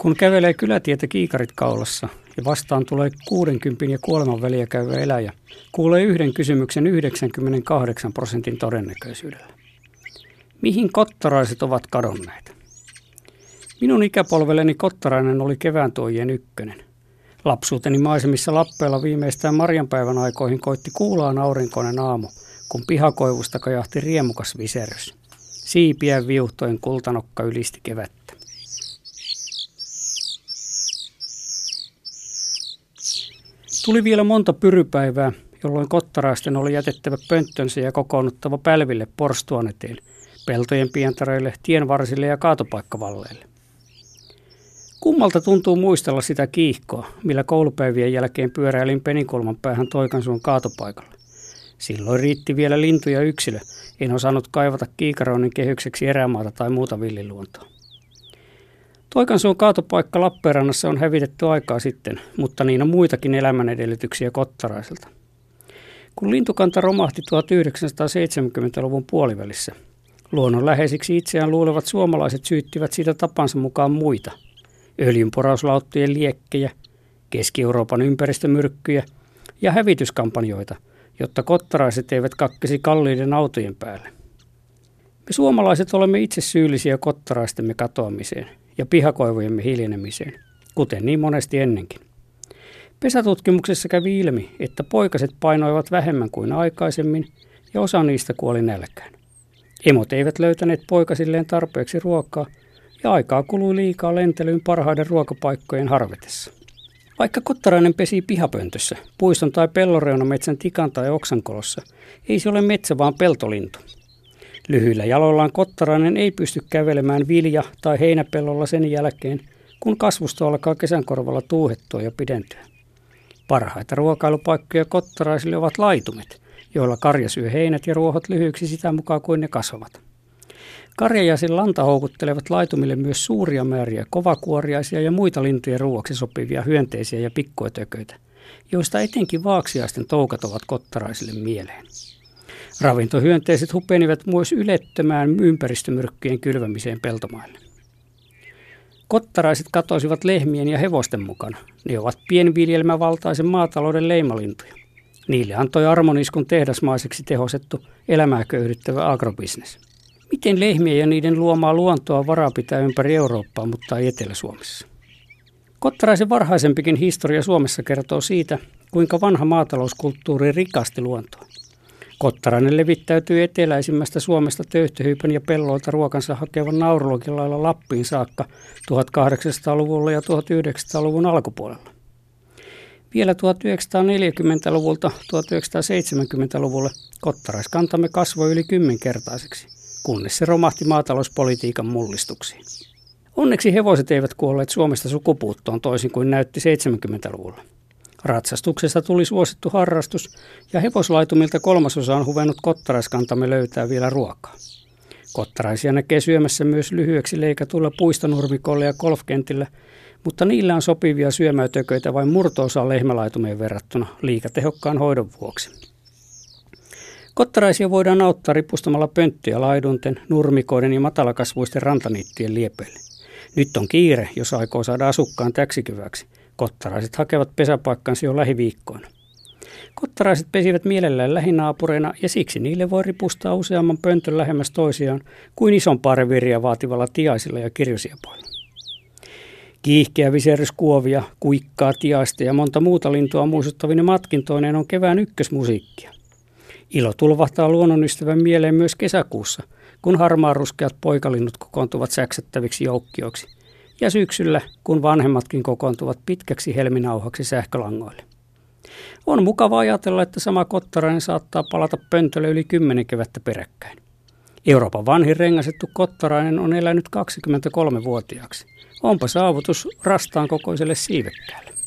Kun kävelee kylätietä kiikarit kaulassa ja vastaan tulee 60 ja kuoleman väliä käyvä eläjä, kuulee yhden kysymyksen 98 prosentin todennäköisyydellä. Mihin kottaraiset ovat kadonneet? Minun ikäpolvelleni kottarainen oli kevään tuojien ykkönen. Lapsuuteni maisemissa Lappeella viimeistään Marjanpäivän aikoihin koitti kuulaan aurinkoinen aamu, kun pihakoivusta kajahti riemukas viserys. Siipiä viuhtojen kultanokka ylisti kevättä. Tuli vielä monta pyrypäivää, jolloin kottaraisten oli jätettävä pönttönsä ja kokoonnuttava pälville porstuan eteen, peltojen pientareille, tienvarsille ja kaatopaikkavalleille. Kummalta tuntuu muistella sitä kiihkoa, millä koulupäivien jälkeen pyöräilin Penikulman päähän Toikansuun kaatopaikalla. Silloin riitti vielä lintu ja yksilö. En osannut kaivata kiikaroinnin kehykseksi erämaata tai muuta villiluontoa. Toikansuun kaatopaikka Lappeenrannassa on hävitetty aikaa sitten, mutta niin on muitakin elämän edellytyksiä kottaraiselta. Kun lintukanta romahti 1970-luvun puolivälissä, luonnonläheisiksi itseään luulevat suomalaiset syyttivät siitä tapansa mukaan muita. Öljynporauslauttojen liekkejä, Keski-Euroopan ympäristömyrkkyjä ja hävityskampanjoita, jotta kottaraiset eivät kakkesi kalliiden autojen päälle. Me suomalaiset olemme itse syyllisiä kottaraistemme katoamiseen ja pihakoivujemme hiljenemiseen, kuten niin monesti ennenkin. Pesätutkimuksessa kävi ilmi, että poikaset painoivat vähemmän kuin aikaisemmin ja osa niistä kuoli nälkään. Emot eivät löytäneet poikasilleen tarpeeksi ruokaa ja aikaa kului liikaa lentelyyn parhaiden ruokapaikkojen harvetessa. Vaikka kottarainen pesi pihapöntössä, puiston tai pelloreunametsän tikan tai oksankolossa, ei se ole metsä vaan peltolintu. Lyhyillä jaloillaan kottarainen ei pysty kävelemään vilja- tai heinäpellolla sen jälkeen, kun kasvusto alkaa kesän korvalla tuuhettua ja pidentyä. Parhaita ruokailupaikkoja kottaraisille ovat laitumet, joilla karja syö heinät ja ruohot lyhyiksi sitä mukaan kuin ne kasvavat. Karjajaisin lanta houkuttelevat laitumille myös suuria määriä kovakuoriaisia ja muita lintujen ruoksi sopivia hyönteisiä ja pikkuetököitä, joista etenkin vaaksiaisten toukat ovat kottaraisille mieleen. Ravintohyönteiset hupenivat myös ylettömään ympäristömyrkkyjen kylvämiseen peltomaille. Kottaraiset katoisivat lehmien ja hevosten mukana. Ne ovat pienviljelmävaltaisen maatalouden leimalintuja. Niille antoi armoniskun tehdasmaiseksi tehosettu elämää köyhdyttävä agrobisnes. Miten lehmiä ja niiden luomaa luontoa varaa pitää ympäri Eurooppaa, mutta ei Etelä-Suomessa? Kottaraisen varhaisempikin historia Suomessa kertoo siitä, kuinka vanha maatalouskulttuuri rikasti luontoa. Kottarainen levittäytyi eteläisimmästä Suomesta töyhtöhyypän ja pelloilta ruokansa hakevan naurulogin lailla Lappiin saakka 1800-luvulla ja 1900-luvun alkupuolella. Vielä 1940-luvulta 1970-luvulle kottaraiskantamme kasvoi yli kymmenkertaiseksi, kunnes se romahti maatalouspolitiikan mullistuksiin. Onneksi hevoset eivät kuolleet Suomesta sukupuuttoon toisin kuin näytti 70-luvulla. Ratsastuksesta tuli suosittu harrastus ja hevoslaitumilta kolmasosa on huvennut kottaraiskantamme löytää vielä ruokaa. Kottaraisia näkee syömässä myös lyhyeksi leikatulla puistonurmikolla ja golfkentillä, mutta niillä on sopivia syömäytököitä vain murtoosa lehmälaitumeen verrattuna liikatehokkaan hoidon vuoksi. Kottaraisia voidaan auttaa ripustamalla pönttöjä laidunten, nurmikoiden ja matalakasvuisten rantaniittien liepeille. Nyt on kiire, jos aikoo saada asukkaan täksikyväksi – Kottaraiset hakevat pesäpaikkansa jo lähiviikkoina. Kottaraiset pesivät mielellään lähinaapureina ja siksi niille voi ripustaa useamman pöntön lähemmäs toisiaan kuin isompaa reviiriä vaativalla tiaisilla ja kirjosiepoilla. Kiihkeä viseryskuovia, kuikkaa, tiaista ja monta muuta lintua muistuttavinen matkintoinen on kevään ykkösmusiikkia. Ilo tulvahtaa luonnonystävän mieleen myös kesäkuussa, kun harmaaruskeat poikalinnut kokoontuvat säksättäviksi joukkioiksi – ja syksyllä, kun vanhemmatkin kokoontuvat pitkäksi helminauhaksi sähkölangoille. On mukava ajatella, että sama kottarainen saattaa palata pöntölle yli kymmenen kevättä peräkkäin. Euroopan vanhin rengasettu kottarainen on elänyt 23-vuotiaaksi. Onpa saavutus rastaan kokoiselle siivekkäälle.